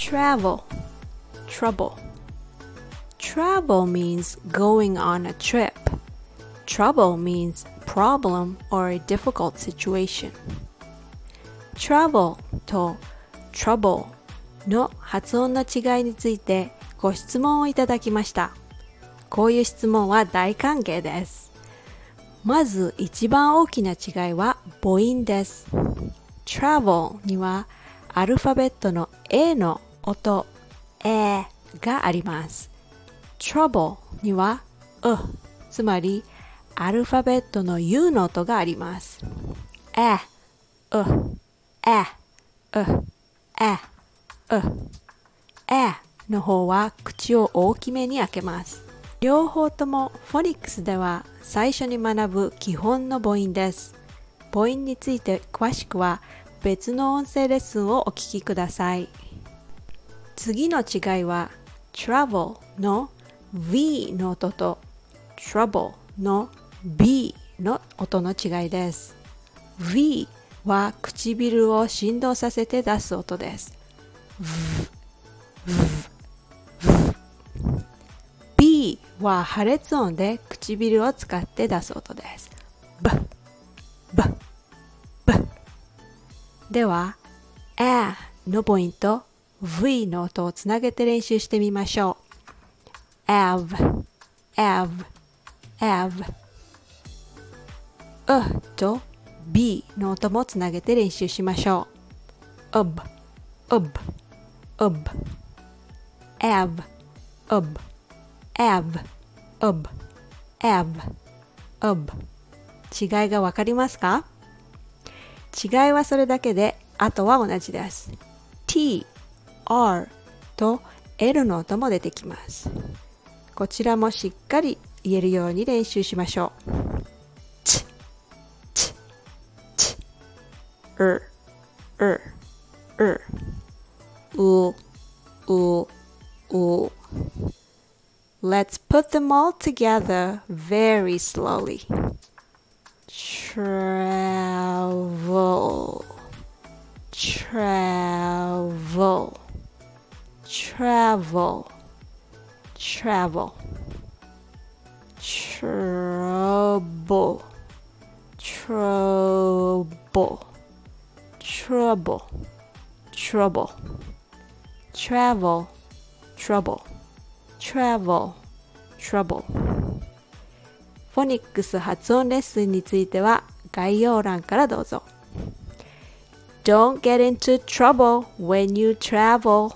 travel trouble travel means going on a trip trouble means problem or a difficult situation travel と trouble の発音の違いについてご質問をいただきましたこういう質問は大歓迎ですまず一番大きな違いは母音です travel にはアルファベットの A の音 A があります。trouble にはうつまりアルファベットの U の音があります。えうえうえうえの方は口を大きめに開けます。両方ともフォニックスでは最初に学ぶ基本の母音です。母音について詳しくは別の音声レッスンをお聞きください。次の違いは travel の V の音と trouble の B の音の違いです。V は唇を振動させて出す音です。B は破裂音で唇を使って出す音です。では A の母音と V の音をつなげて練習してみましょう。Av av av. うと B の音もつなげて練習しましょう。Ub ub ub. Av ub av ub av ub. 違いがわかりますか？違いはそれだけであとは同じです。T R と L の音も出てきますこちらもしっかり言えるように練習しましょうちちちうううううう Let's put them all together very slowly. Travel, travel, travel, travel, trouble, trouble, trouble, trouble, travel, trouble, travel, trouble. フォニックス発音レッスンについては概要欄からどうぞ。Don't get into trouble when you travel.